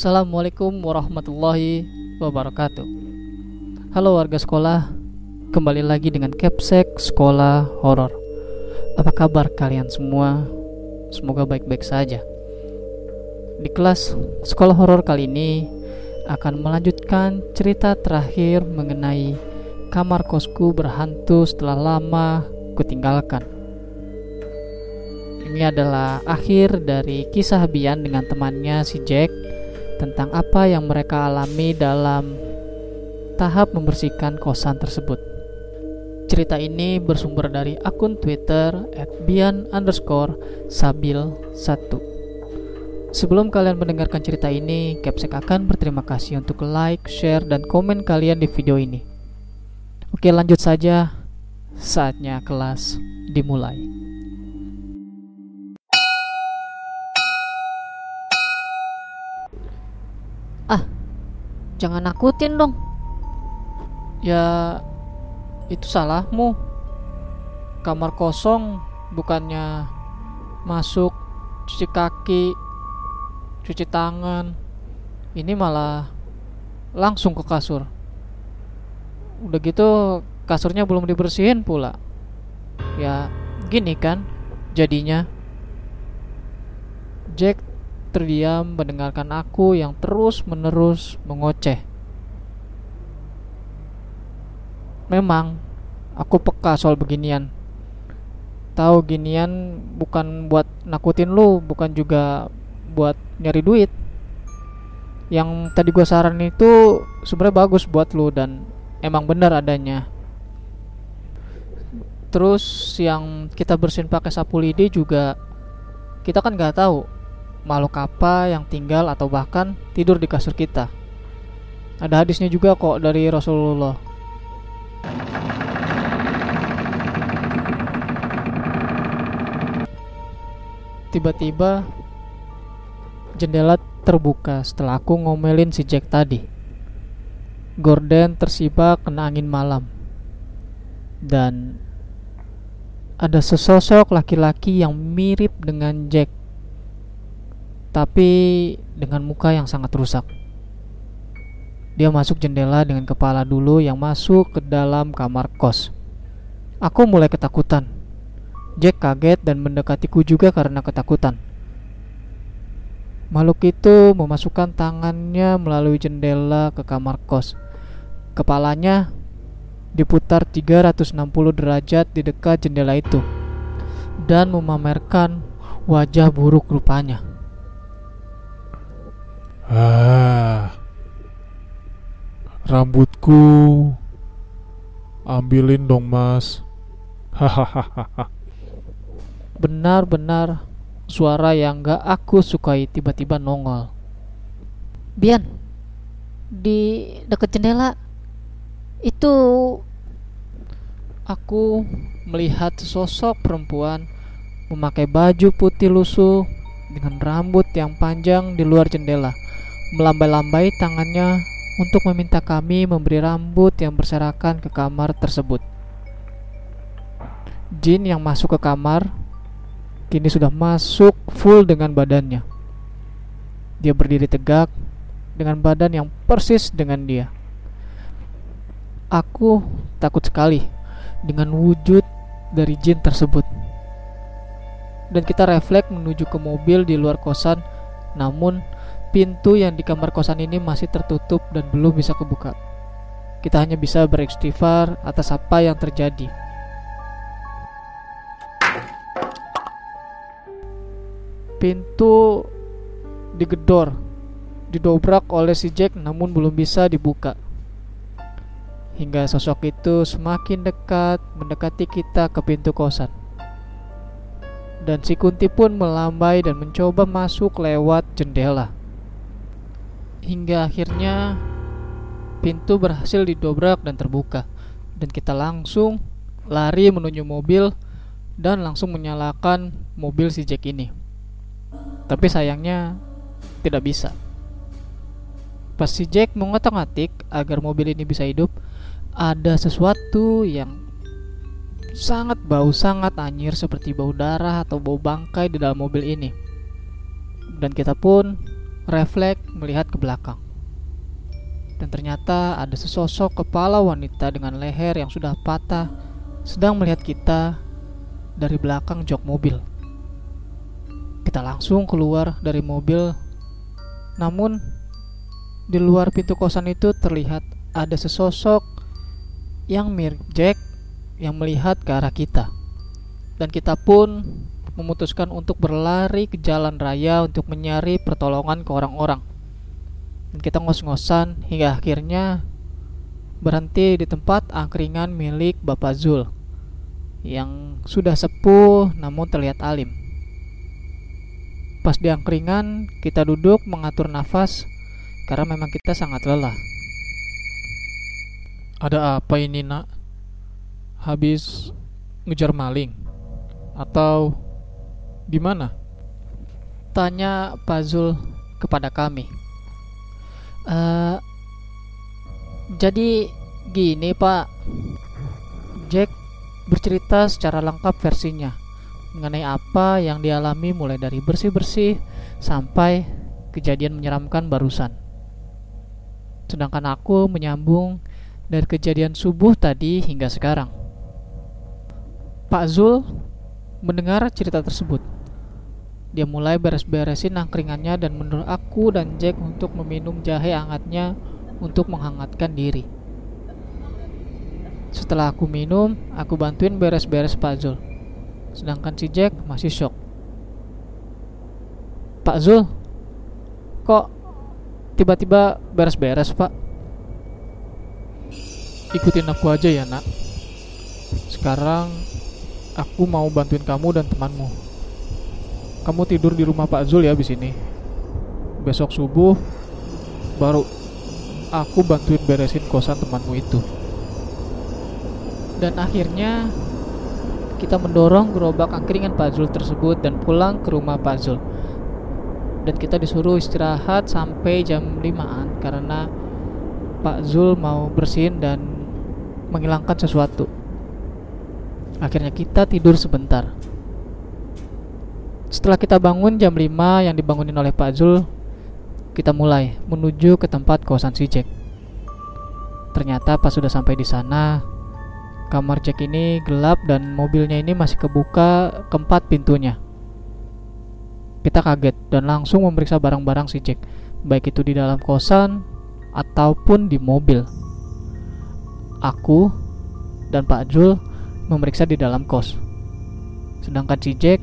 Assalamualaikum warahmatullahi wabarakatuh. Halo warga sekolah Kembali lagi dengan Capsek Sekolah Horor. Apa kabar kalian semua? Semoga baik-baik saja. Di kelas sekolah horor kali ini Akan melanjutkan cerita terakhir mengenai Kamar kosku berhantu setelah lama kutinggalkan. Ini adalah akhir dari kisah Bian dengan temannya si Jack tentang apa yang mereka alami dalam tahap membersihkan kosan tersebut. Cerita ini bersumber dari akun Twitter @bian underscore sabil 1. Sebelum kalian mendengarkan cerita ini, Capsek akan berterima kasih untuk like, share, dan komen kalian di video ini. Oke lanjut saja, saatnya kelas dimulai. Jangan nakutin dong. Ya, itu salahmu. Kamar kosong bukannya masuk cuci kaki, cuci tangan. Ini malah langsung ke kasur. Udah gitu kasurnya belum dibersihin pula. Ya, gini kan jadinya. Jack terdiam mendengarkan aku yang terus-menerus mengoceh. Memang, aku peka soal beginian. Tahu ginian bukan buat nakutin lu, bukan juga buat nyari duit. Yang tadi gue saran itu sebenarnya bagus buat lu dan emang benar adanya. Terus yang kita bersihin pakai sapu lidi juga kita kan nggak tahu makhluk apa yang tinggal atau bahkan tidur di kasur kita. Ada hadisnya juga kok dari Rasulullah. Tiba-tiba jendela terbuka setelah aku ngomelin si Jack tadi. Gordon tersibak kena angin malam. Dan ada sesosok laki-laki yang mirip dengan Jack tapi dengan muka yang sangat rusak. Dia masuk jendela dengan kepala dulu yang masuk ke dalam kamar kos. Aku mulai ketakutan. Jack kaget dan mendekatiku juga karena ketakutan. Makhluk itu memasukkan tangannya melalui jendela ke kamar kos. Kepalanya diputar 360 derajat di dekat jendela itu dan memamerkan wajah buruk rupanya. Ah, rambutku ambilin dong mas. Hahaha. Benar-benar suara yang gak aku sukai tiba-tiba nongol. Bian, di dekat jendela itu Aku melihat sosok perempuan memakai baju putih lusuh dengan rambut yang panjang di luar jendela melambai-lambai tangannya untuk meminta kami memberi rambut yang berserakan ke kamar tersebut. Jin yang masuk ke kamar kini sudah masuk full dengan badannya. Dia berdiri tegak dengan badan yang persis dengan dia. Aku takut sekali dengan wujud dari jin tersebut. Dan kita refleks menuju ke mobil di luar kosan, namun Pintu yang di kamar kosan ini masih tertutup dan belum bisa kebuka. Kita hanya bisa beristighfar atas apa yang terjadi. Pintu digedor, didobrak oleh si Jack namun belum bisa dibuka. Hingga sosok itu semakin dekat mendekati kita ke pintu kosan. Dan si Kunti pun melambai dan mencoba masuk lewat jendela hingga akhirnya pintu berhasil didobrak dan terbuka dan kita langsung lari menuju mobil dan langsung menyalakan mobil si Jack ini. Tapi sayangnya tidak bisa. Pas si Jack mengotak-atik agar mobil ini bisa hidup, ada sesuatu yang sangat bau sangat anyir seperti bau darah atau bau bangkai di dalam mobil ini. Dan kita pun refleks melihat ke belakang. Dan ternyata ada sesosok kepala wanita dengan leher yang sudah patah sedang melihat kita dari belakang jok mobil. Kita langsung keluar dari mobil. Namun di luar pintu kosan itu terlihat ada sesosok yang mirip Jack yang melihat ke arah kita. Dan kita pun memutuskan untuk berlari ke jalan raya untuk mencari pertolongan ke orang-orang. Dan kita ngos-ngosan hingga akhirnya berhenti di tempat angkringan milik Bapak Zul yang sudah sepuh namun terlihat alim. Pas di angkringan, kita duduk mengatur nafas karena memang kita sangat lelah. Ada apa ini nak? Habis ngejar maling? Atau gimana? Tanya Pak Zul kepada kami. Eh, jadi gini Pak, Jack bercerita secara lengkap versinya mengenai apa yang dialami mulai dari bersih-bersih sampai kejadian menyeramkan barusan. Sedangkan aku menyambung dari kejadian subuh tadi hingga sekarang. Pak Zul mendengar cerita tersebut. Dia mulai beres-beresin angkringannya dan menurut aku dan Jack untuk meminum jahe hangatnya untuk menghangatkan diri. Setelah aku minum, aku bantuin beres-beres Pak Zul. Sedangkan si Jack masih shock. Pak Zul, kok tiba-tiba beres-beres Pak? Ikutin aku aja ya nak. Sekarang aku mau bantuin kamu dan temanmu. Kamu tidur di rumah Pak Zul ya di sini. Besok subuh baru aku bantuin beresin kosan temanmu itu. Dan akhirnya kita mendorong gerobak angkringan Pak Zul tersebut dan pulang ke rumah Pak Zul. Dan kita disuruh istirahat sampai jam 5an karena Pak Zul mau bersihin dan menghilangkan sesuatu. Akhirnya kita tidur sebentar. Setelah kita bangun jam 5 yang dibangunin oleh Pak Zul, kita mulai menuju ke tempat kosan si Jack. Ternyata pas sudah sampai di sana, kamar Jack ini gelap dan mobilnya ini masih kebuka keempat pintunya. Kita kaget dan langsung memeriksa barang-barang si Jack, baik itu di dalam kosan ataupun di mobil. Aku dan Pak Jul memeriksa di dalam kos. Sedangkan si Jack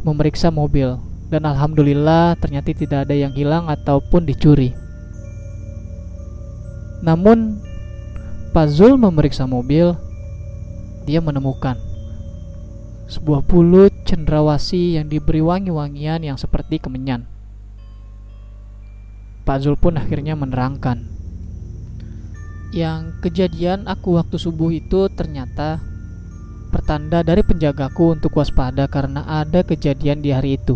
memeriksa mobil dan alhamdulillah ternyata tidak ada yang hilang ataupun dicuri. Namun Pak Zul memeriksa mobil, dia menemukan sebuah bulu cendrawasi yang diberi wangi-wangian yang seperti kemenyan. Pak Zul pun akhirnya menerangkan yang kejadian aku waktu subuh itu ternyata pertanda dari penjagaku untuk waspada karena ada kejadian di hari itu.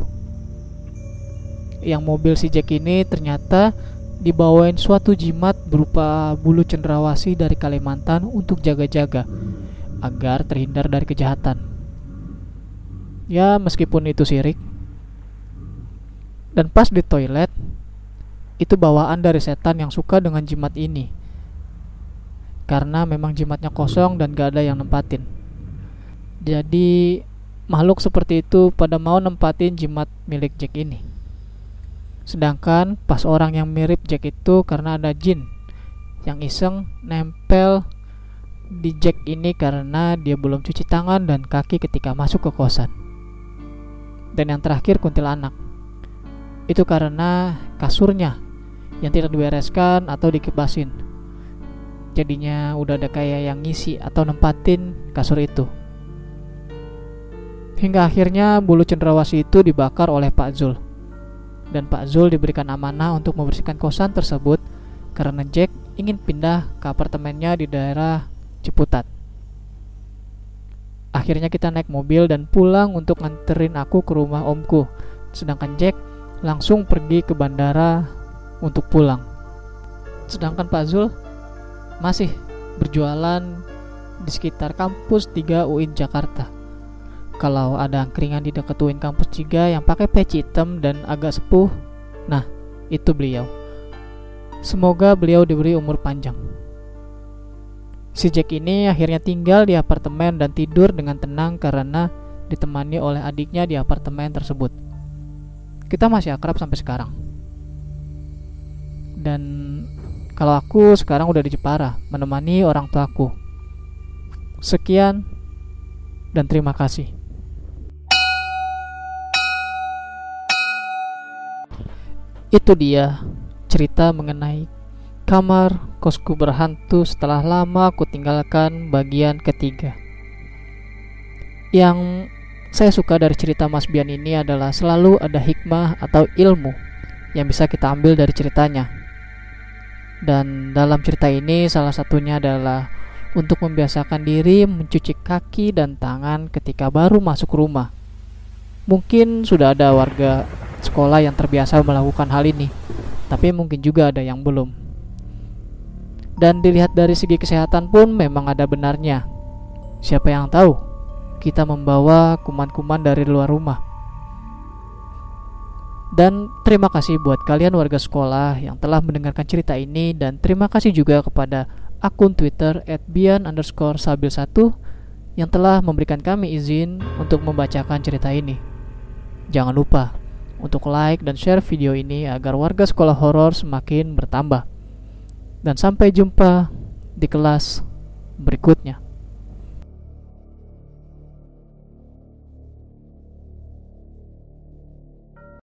Yang mobil si Jack ini ternyata dibawain suatu jimat berupa bulu cendrawasi dari Kalimantan untuk jaga-jaga agar terhindar dari kejahatan. Ya, meskipun itu sirik. Dan pas di toilet, itu bawaan dari setan yang suka dengan jimat ini. Karena memang jimatnya kosong dan gak ada yang nempatin. Jadi makhluk seperti itu pada mau nempatin jimat milik Jack ini. Sedangkan pas orang yang mirip Jack itu karena ada jin yang iseng nempel di Jack ini karena dia belum cuci tangan dan kaki ketika masuk ke kosan. Dan yang terakhir kuntilanak. Itu karena kasurnya yang tidak dibereskan atau dikipasin. Jadinya udah ada kayak yang ngisi atau nempatin kasur itu. Hingga akhirnya bulu cendrawasih itu dibakar oleh Pak Zul. Dan Pak Zul diberikan amanah untuk membersihkan kosan tersebut karena Jack ingin pindah ke apartemennya di daerah Ciputat. Akhirnya kita naik mobil dan pulang untuk nganterin aku ke rumah omku. Sedangkan Jack langsung pergi ke bandara untuk pulang. Sedangkan Pak Zul masih berjualan di sekitar kampus 3 UIN Jakarta. Kalau ada angkringan di dekat UIN kampus 3 yang pakai peci hitam dan agak sepuh, nah Itu beliau. Semoga beliau diberi umur panjang. Si Jack ini akhirnya tinggal di apartemen dan tidur dengan tenang karena ditemani oleh adiknya di apartemen tersebut. Kita masih akrab sampai sekarang. Dan kalau aku sekarang udah di Jepara menemani orang tuaku. Sekian dan terima kasih. Itu dia cerita mengenai kamar kosku berhantu setelah lama aku tinggalkan bagian ketiga. Yang saya suka dari cerita Mas Bian ini adalah selalu ada hikmah atau ilmu yang bisa kita ambil dari ceritanya. Dan dalam cerita ini salah satunya adalah untuk membiasakan diri mencuci kaki dan tangan ketika baru masuk rumah. Mungkin sudah ada warga sekolah yang terbiasa melakukan hal ini, tapi mungkin juga ada yang belum. Dan dilihat dari segi kesehatan pun memang ada benarnya. Siapa yang tahu kita membawa kuman-kuman dari luar rumah. Dan terima kasih buat kalian warga sekolah yang telah mendengarkan cerita ini dan terima kasih juga kepada akun Twitter @bian underscore sabil 1 yang telah memberikan kami izin untuk membacakan cerita ini. Jangan lupa untuk like dan share video ini agar warga sekolah horor semakin bertambah. Dan sampai jumpa di kelas berikutnya.